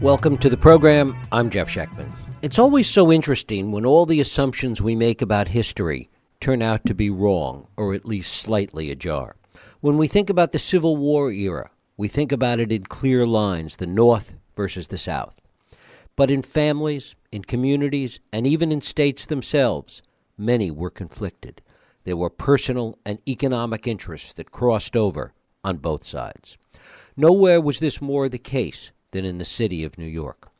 Welcome to the program. I'm Jeff Schechtman. It's always so interesting when all the assumptions we make about history turn out to be wrong, or at least slightly ajar. When we think about the Civil War era, we think about it in clear lines the North versus the South. But in families, in communities, and even in states themselves, many were conflicted. There were personal and economic interests that crossed over on both sides. Nowhere was this more the case than in the city of New York.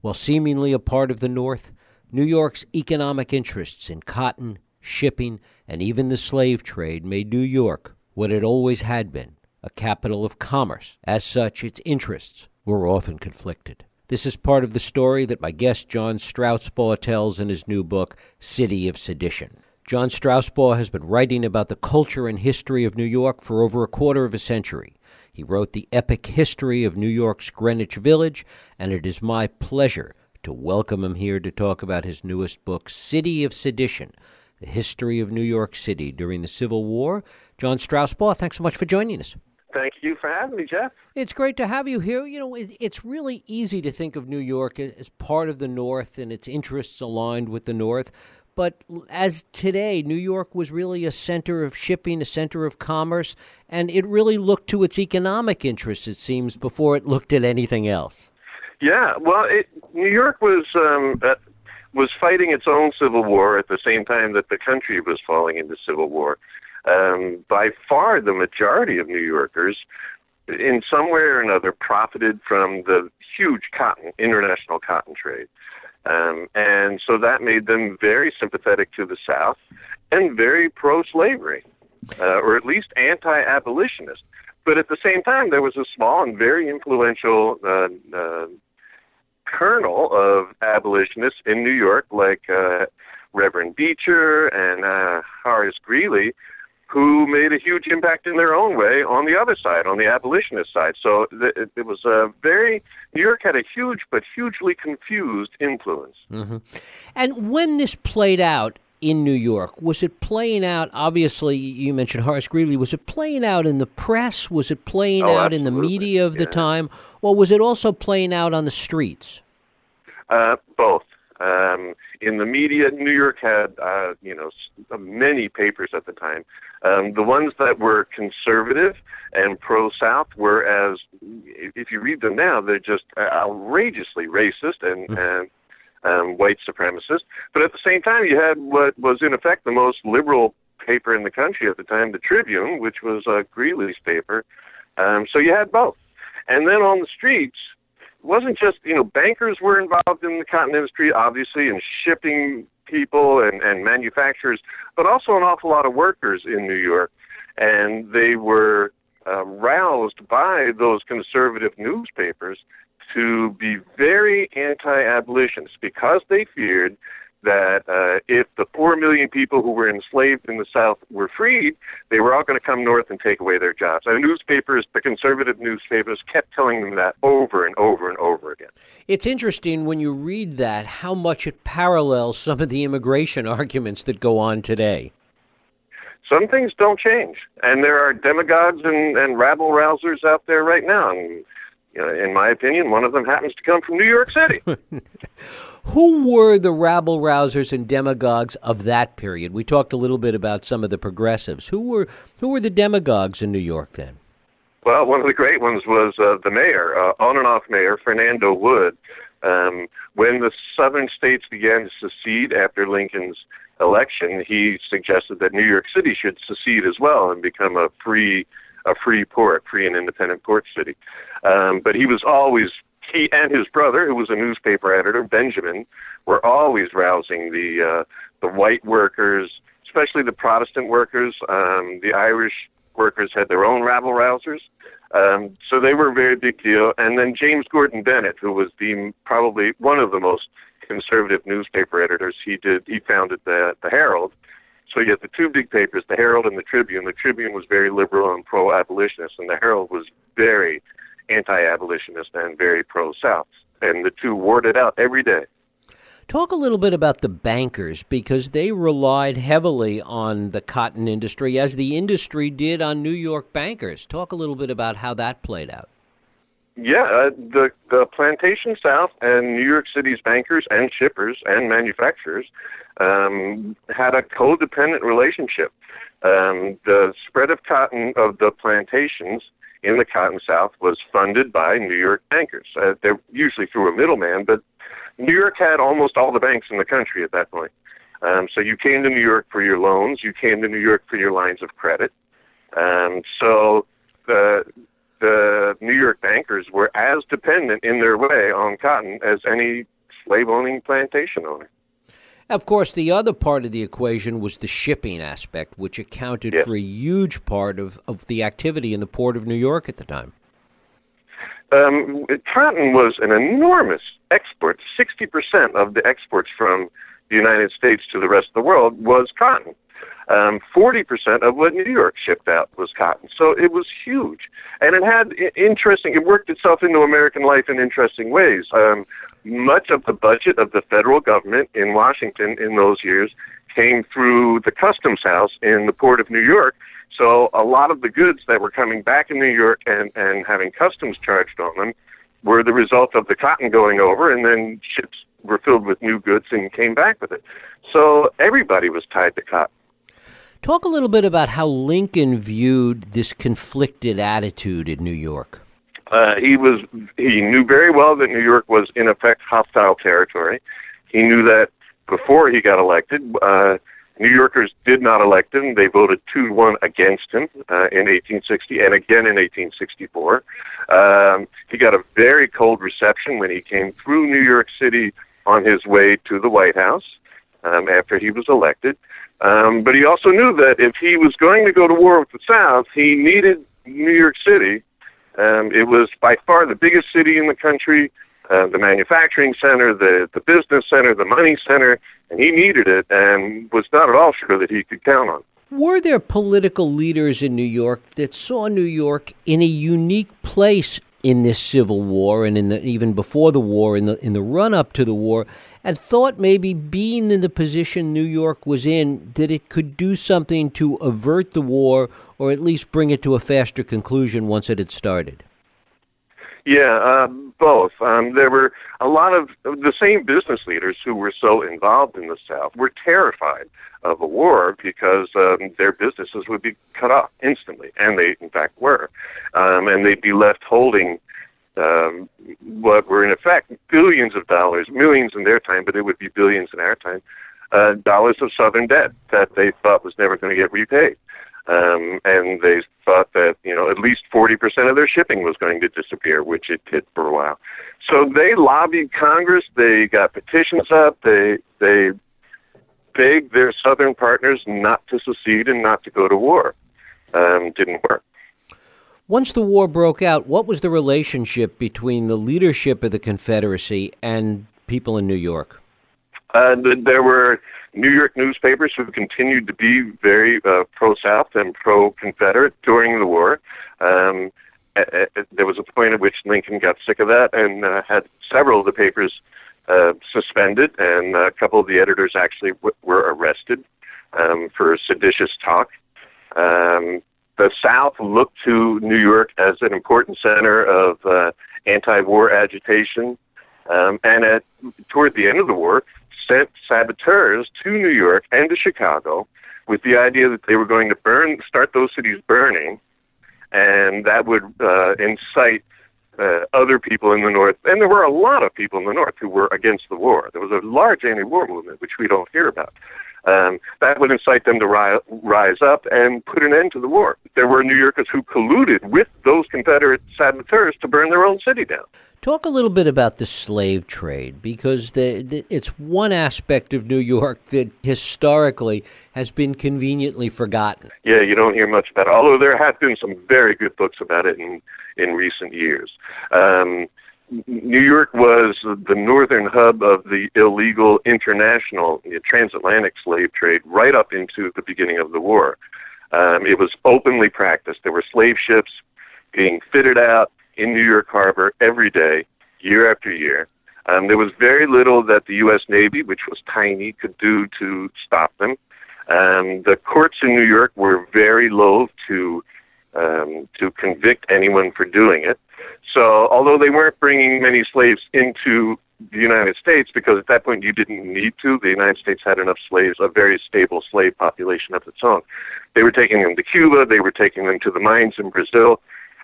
While seemingly a part of the North, New York's economic interests in cotton, shipping, and even the slave trade made New York what it always had been a capital of commerce. As such, its interests were often conflicted. This is part of the story that my guest John Strausbaugh tells in his new book, City of Sedition. John Strausbaugh has been writing about the culture and history of New York for over a quarter of a century. He wrote the epic history of New York's Greenwich Village, and it is my pleasure to welcome him here to talk about his newest book, City of Sedition The History of New York City During the Civil War. John Strausbaugh, thanks so much for joining us. Thank you for having me, Jeff. It's great to have you here. You know, it's really easy to think of New York as part of the North and its interests aligned with the North. But as today, New York was really a center of shipping, a center of commerce, and it really looked to its economic interests, it seems, before it looked at anything else. Yeah, well, it, New York was um, uh, was fighting its own civil war at the same time that the country was falling into civil war. Um, by far, the majority of New Yorkers, in some way or another, profited from the huge cotton international cotton trade. Um, and so that made them very sympathetic to the South and very pro slavery, uh, or at least anti abolitionist. But at the same time, there was a small and very influential uh, uh, kernel of abolitionists in New York, like uh, Reverend Beecher and uh, Horace Greeley, who made a huge impact in their own way on the other side, on the abolitionist side. So th- it was a very New York had a huge but hugely confused influence. Mm-hmm. And when this played out in New York, was it playing out? Obviously, you mentioned Horace Greeley. Was it playing out in the press? Was it playing oh, out absolutely. in the media of yeah. the time, or was it also playing out on the streets? Uh, both. Um, in the media, New York had uh, you know many papers at the time. Um, the ones that were conservative and pro South were as if you read them now, they're just outrageously racist and and um, white supremacist. But at the same time, you had what was in effect the most liberal paper in the country at the time, the Tribune, which was uh, Greeley's paper. Um, so you had both. And then on the streets, it wasn't just you know bankers were involved in the cotton industry, obviously, and shipping people and, and manufacturers, but also an awful lot of workers in New York, and they were uh, roused by those conservative newspapers to be very anti-abolitionist because they feared that uh, if the four million people who were enslaved in the South were freed, they were all going to come north and take away their jobs. And the newspapers, the conservative newspapers, kept telling them that over and over and over again. It's interesting when you read that how much it parallels some of the immigration arguments that go on today. Some things don't change, and there are demagogues and, and rabble rousers out there right now. And in my opinion, one of them happens to come from New York City. Who were the rabble rousers and demagogues of that period? We talked a little bit about some of the progressives. Who were who were the demagogues in New York then? Well, one of the great ones was uh, the mayor, uh, on and off mayor Fernando Wood. Um, when the southern states began to secede after Lincoln's election, he suggested that New York City should secede as well and become a free a free port, free and independent port city. Um, but he was always he and his brother, who was a newspaper editor, Benjamin, were always rousing the uh, the white workers, especially the Protestant workers. Um, the Irish workers had their own rabble rousers, um, so they were a very big deal. And then James Gordon Bennett, who was the probably one of the most conservative newspaper editors, he did he founded the the Herald. So you had the two big papers, the Herald and the Tribune. The Tribune was very liberal and pro-abolitionist, and the Herald was very anti-abolitionist and very pro-South. And the two warred it out every day. Talk a little bit about the bankers because they relied heavily on the cotton industry, as the industry did on New York bankers. Talk a little bit about how that played out. Yeah, uh, the the plantation South and New York City's bankers and shippers and manufacturers um, had a codependent relationship. Um, the spread of cotton of the plantations in the Cotton South was funded by New York bankers. Uh, they're usually through a middleman, but New York had almost all the banks in the country at that point. Um, so you came to New York for your loans, you came to New York for your lines of credit. Um, so the the New York bankers were as dependent in their way on cotton as any slave owning plantation owner. Of course, the other part of the equation was the shipping aspect, which accounted for a huge part of, of the activity in the port of New York at the time. Um, cotton was an enormous export. 60% of the exports from the United States to the rest of the world was cotton. Um, 40% of what New York shipped out was cotton. So it was huge. And it had interesting, it worked itself into American life in interesting ways. Um, much of the budget of the federal government in Washington in those years came through the customs house in the port of New York. So a lot of the goods that were coming back in New York and, and having customs charged on them were the result of the cotton going over, and then ships were filled with new goods and came back with it. So everybody was tied to cotton. Talk a little bit about how Lincoln viewed this conflicted attitude in New York. Uh, he was he knew very well that New York was in effect hostile territory. He knew that before he got elected. Uh, New Yorkers did not elect him. They voted 2 1 against him uh, in 1860 and again in 1864. Um, he got a very cold reception when he came through New York City on his way to the White House um, after he was elected. Um, but he also knew that if he was going to go to war with the South, he needed New York City. Um, it was by far the biggest city in the country, uh, the manufacturing center, the, the business center, the money center, and he needed it and was not at all sure that he could count on. Were there political leaders in New York that saw New York in a unique place in this civil war and in the even before the war in the in the run up to the war and thought maybe being in the position New York was in that it could do something to avert the war or at least bring it to a faster conclusion once it had started. Yeah, uh, both. Um, there were a lot of the same business leaders who were so involved in the South were terrified of a war because um, their businesses would be cut off instantly, and they in fact were, um, and they'd be left holding um, what were in effect billions of dollars, millions in their time, but it would be billions in our time, uh, dollars of Southern debt that they thought was never going to get repaid. Um, and they thought that you know at least 40% of their shipping was going to disappear, which it did for a while. So they lobbied Congress. They got petitions up. They they begged their Southern partners not to secede and not to go to war. Um, didn't work. Once the war broke out, what was the relationship between the leadership of the Confederacy and people in New York? Uh, there were New York newspapers who continued to be very uh, pro South and pro Confederate during the war. Um, there was a point at which Lincoln got sick of that and uh, had several of the papers uh, suspended, and a couple of the editors actually w- were arrested um, for seditious talk. Um, the South looked to New York as an important center of uh, anti-war agitation, um, and at toward the end of the war, sent saboteurs to New York and to Chicago with the idea that they were going to burn, start those cities burning, and that would uh, incite uh, other people in the North, and there were a lot of people in the North who were against the war. There was a large anti-war movement, which we don't hear about. Um, that would incite them to ri- rise up and put an end to the war. There were New Yorkers who colluded with those Confederate saboteurs to burn their own city down. Talk a little bit about the slave trade because the, the, it's one aspect of New York that historically has been conveniently forgotten. Yeah, you don't hear much about it, although there have been some very good books about it in, in recent years. Um, New York was the northern hub of the illegal international transatlantic slave trade right up into the beginning of the war. Um, it was openly practiced. There were slave ships being fitted out in New York Harbor every day, year after year. Um, there was very little that the U.S. Navy, which was tiny, could do to stop them. Um, the courts in New York were very loath to um, to convict anyone for doing it. So, although they weren't bringing many slaves into the United States, because at that point you didn't need to, the United States had enough slaves, a very stable slave population of its own. They were taking them to Cuba, they were taking them to the mines in Brazil,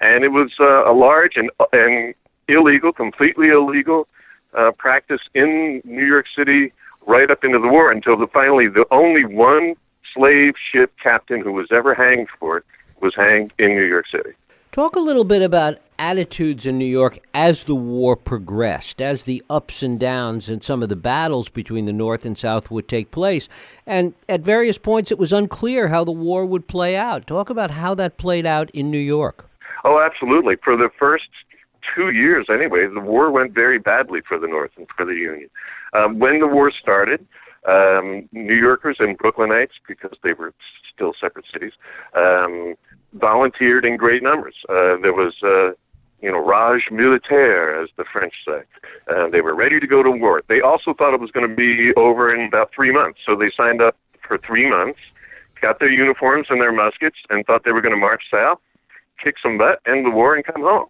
and it was uh, a large and and illegal, completely illegal uh, practice in New York City right up into the war until the, finally the only one slave ship captain who was ever hanged for it was hanged in New York City. Talk a little bit about attitudes in New York as the war progressed, as the ups and downs and some of the battles between the North and South would take place. And at various points, it was unclear how the war would play out. Talk about how that played out in New York. Oh, absolutely. For the first two years, anyway, the war went very badly for the North and for the Union. Um, when the war started, um, New Yorkers and Brooklynites, because they were still separate cities, um, volunteered in great numbers. Uh, there was, uh, you know, rage militaire, as the French say. Uh, they were ready to go to war. They also thought it was going to be over in about three months, so they signed up for three months, got their uniforms and their muskets, and thought they were going to march south, kick some butt, end the war, and come home.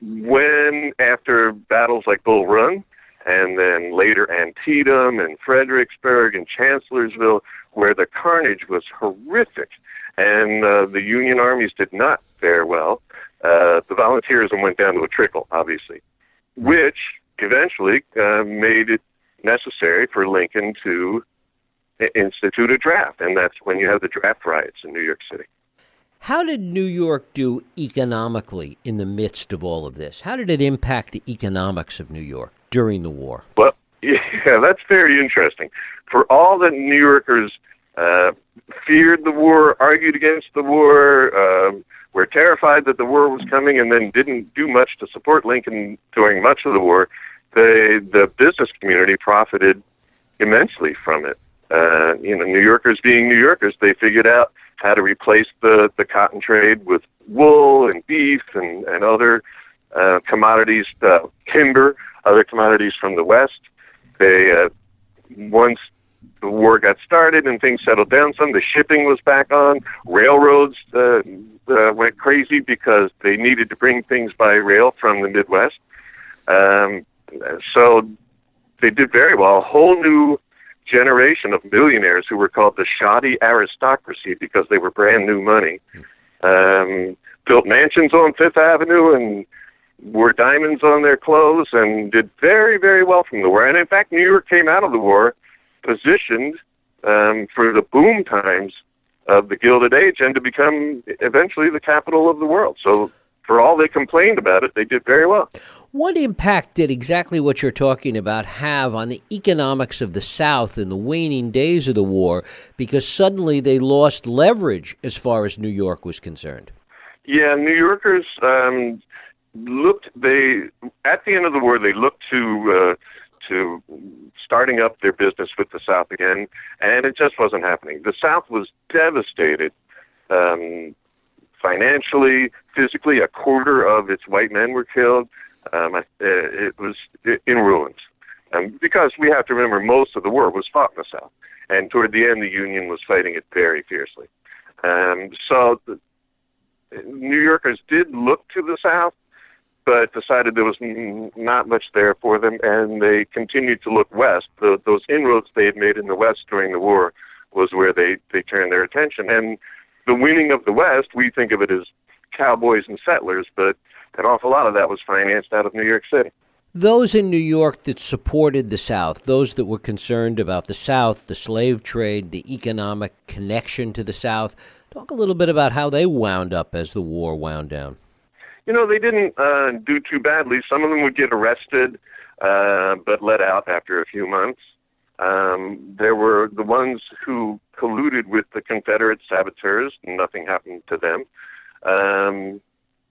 When, after battles like Bull Run, and then later Antietam and Fredericksburg and Chancellorsville, where the carnage was horrific, and uh, the Union armies did not fare well. Uh, the volunteerism went down to a trickle, obviously, which eventually uh, made it necessary for Lincoln to institute a draft, and that's when you have the draft riots in New York City. How did New York do economically in the midst of all of this? How did it impact the economics of New York during the war? Well, yeah, that's very interesting. For all the New Yorkers uh, feared the war, argued against the war, um, were terrified that the war was coming, and then didn't do much to support Lincoln during much of the war, the the business community profited immensely from it. Uh, you know, New Yorkers being New Yorkers, they figured out how to replace the the cotton trade with wool and beef and and other uh, commodities, uh, timber, other commodities from the West. They uh, once the war got started and things settled down some, the shipping was back on. Railroads uh, uh, went crazy because they needed to bring things by rail from the Midwest. Um, so they did very well. A whole new generation of millionaires who were called the shoddy aristocracy because they were brand new money. Um, built mansions on Fifth Avenue and wore diamonds on their clothes and did very, very well from the war. And in fact, New York came out of the war positioned um, for the boom times of the Gilded Age and to become eventually the capital of the world. So, for all they complained about it, they did very well. What impact did exactly what you're talking about have on the economics of the South in the waning days of the war? Because suddenly they lost leverage as far as New York was concerned. Yeah, New Yorkers um, looked. They at the end of the war, they looked to uh, to starting up their business with the South again, and it just wasn't happening. The South was devastated um, financially, physically. A quarter of its white men were killed. Um, uh, it was in ruins. Um, because we have to remember most of the war was fought in the South, and toward the end, the Union was fighting it very fiercely. Um, so the, New Yorkers did look to the South but decided there was not much there for them, and they continued to look west. The, those inroads they had made in the west during the war was where they they turned their attention. And the winning of the West, we think of it as cowboys and settlers, but an awful lot of that was financed out of New York City. Those in New York that supported the South, those that were concerned about the South, the slave trade, the economic connection to the South, talk a little bit about how they wound up as the war wound down you know, they didn't uh, do too badly. Some of them would get arrested, uh, but let out after a few months. Um, there were the ones who colluded with the Confederate saboteurs. Nothing happened to them. Um,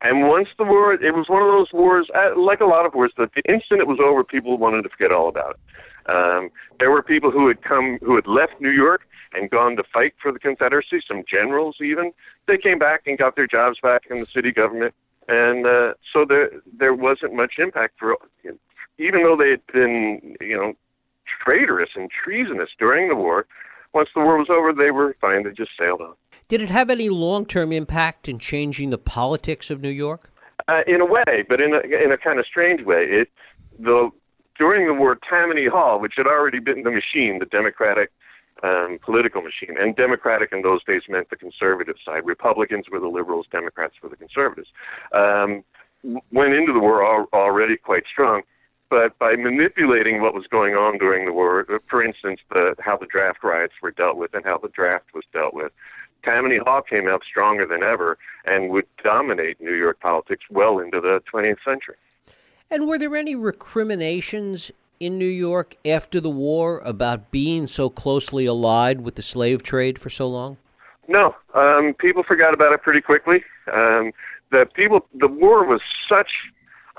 and once the war, it was one of those wars, uh, like a lot of wars, that the instant it was over, people wanted to forget all about it. Um, there were people who had come, who had left New York and gone to fight for the Confederacy, some generals even. They came back and got their jobs back in the city government and uh, so there there wasn't much impact for even though they had been you know traitorous and treasonous during the war. Once the war was over, they were fine. They just sailed on. Did it have any long term impact in changing the politics of New York? Uh, in a way, but in a in a kind of strange way. It the during the war, Tammany Hall, which had already been the machine, the Democratic um, political machine, and Democratic in those days meant the conservative side. Republicans were the liberals, Democrats were the conservatives. Um, went into the war al- already quite strong, but by manipulating what was going on during the war, for instance, the how the draft riots were dealt with and how the draft was dealt with, Tammany Hall came out stronger than ever and would dominate New York politics well into the 20th century. And were there any recriminations in New York after the war about being so closely allied with the slave trade for so long? No, um, people forgot about it pretty quickly. Um, the people, the war was such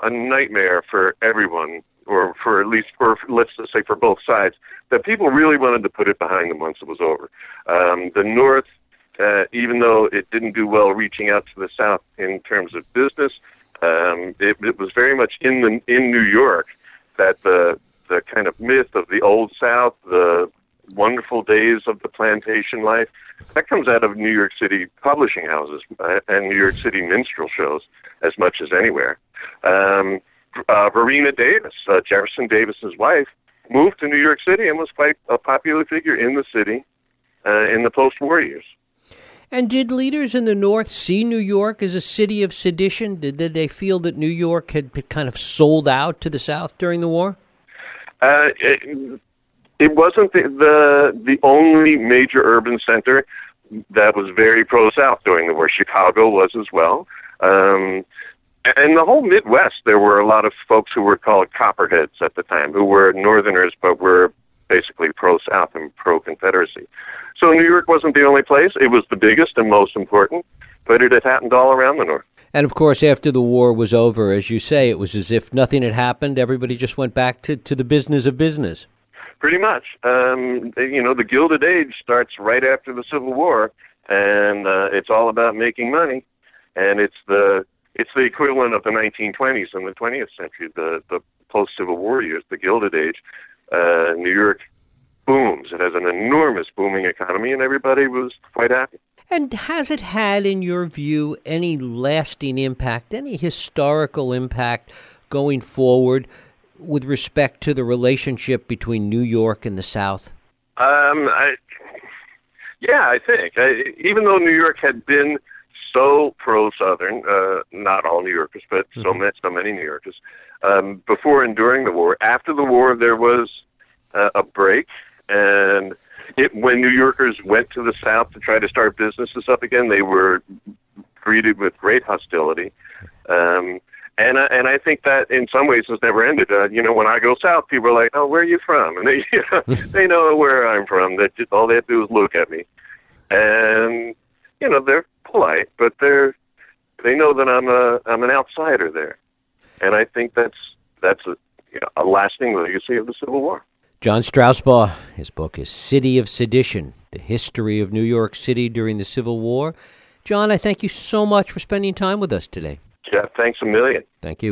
a nightmare for everyone, or for at least, for let's just say for both sides, that people really wanted to put it behind them once it was over. Um, the North, uh, even though it didn't do well reaching out to the South in terms of business, um, it, it was very much in the in New York that the the kind of myth of the old South, the wonderful days of the plantation life, that comes out of New York City publishing houses uh, and New York City minstrel shows as much as anywhere. Um, uh, Varina Davis, uh, Jefferson Davis's wife, moved to New York City and was quite a popular figure in the city uh, in the post-war years. And did leaders in the North see New York as a city of sedition? Did, did they feel that New York had kind of sold out to the South during the war? Uh, it, it wasn't the, the the only major urban center that was very pro-South during the war. Chicago was as well. Um, and the whole Midwest, there were a lot of folks who were called Copperheads at the time, who were Northerners but were basically pro-South and pro-Confederacy. So New York wasn't the only place. It was the biggest and most important, but it had happened all around the North. And of course, after the war was over, as you say, it was as if nothing had happened. Everybody just went back to, to the business of business. Pretty much. Um, you know, the Gilded Age starts right after the Civil War, and uh, it's all about making money. And it's the it's the equivalent of the 1920s and the 20th century, the the post Civil War years, the Gilded Age. Uh, New York booms. It has an enormous booming economy, and everybody was quite happy. And has it had, in your view, any lasting impact, any historical impact going forward with respect to the relationship between New York and the South? Um, I, yeah, I think. I, even though New York had been so pro-Southern, uh, not all New Yorkers, but mm-hmm. so, many, so many New Yorkers, um, before and during the war. After the war, there was uh, a break, and it, when New Yorkers went to the South to try to start businesses up again, they were greeted with great hostility. Um, and uh, and I think that in some ways has never ended. Uh, you know, when I go south, people are like, "Oh, where are you from?" And they you know, they know where I'm from. That just all they have to do is look at me, and you know they're polite, but they're they know that I'm a I'm an outsider there, and I think that's that's a you know, a lasting legacy of the Civil War. John Strausbaugh, his book is City of Sedition The History of New York City During the Civil War. John, I thank you so much for spending time with us today. Jeff, thanks a million. Thank you.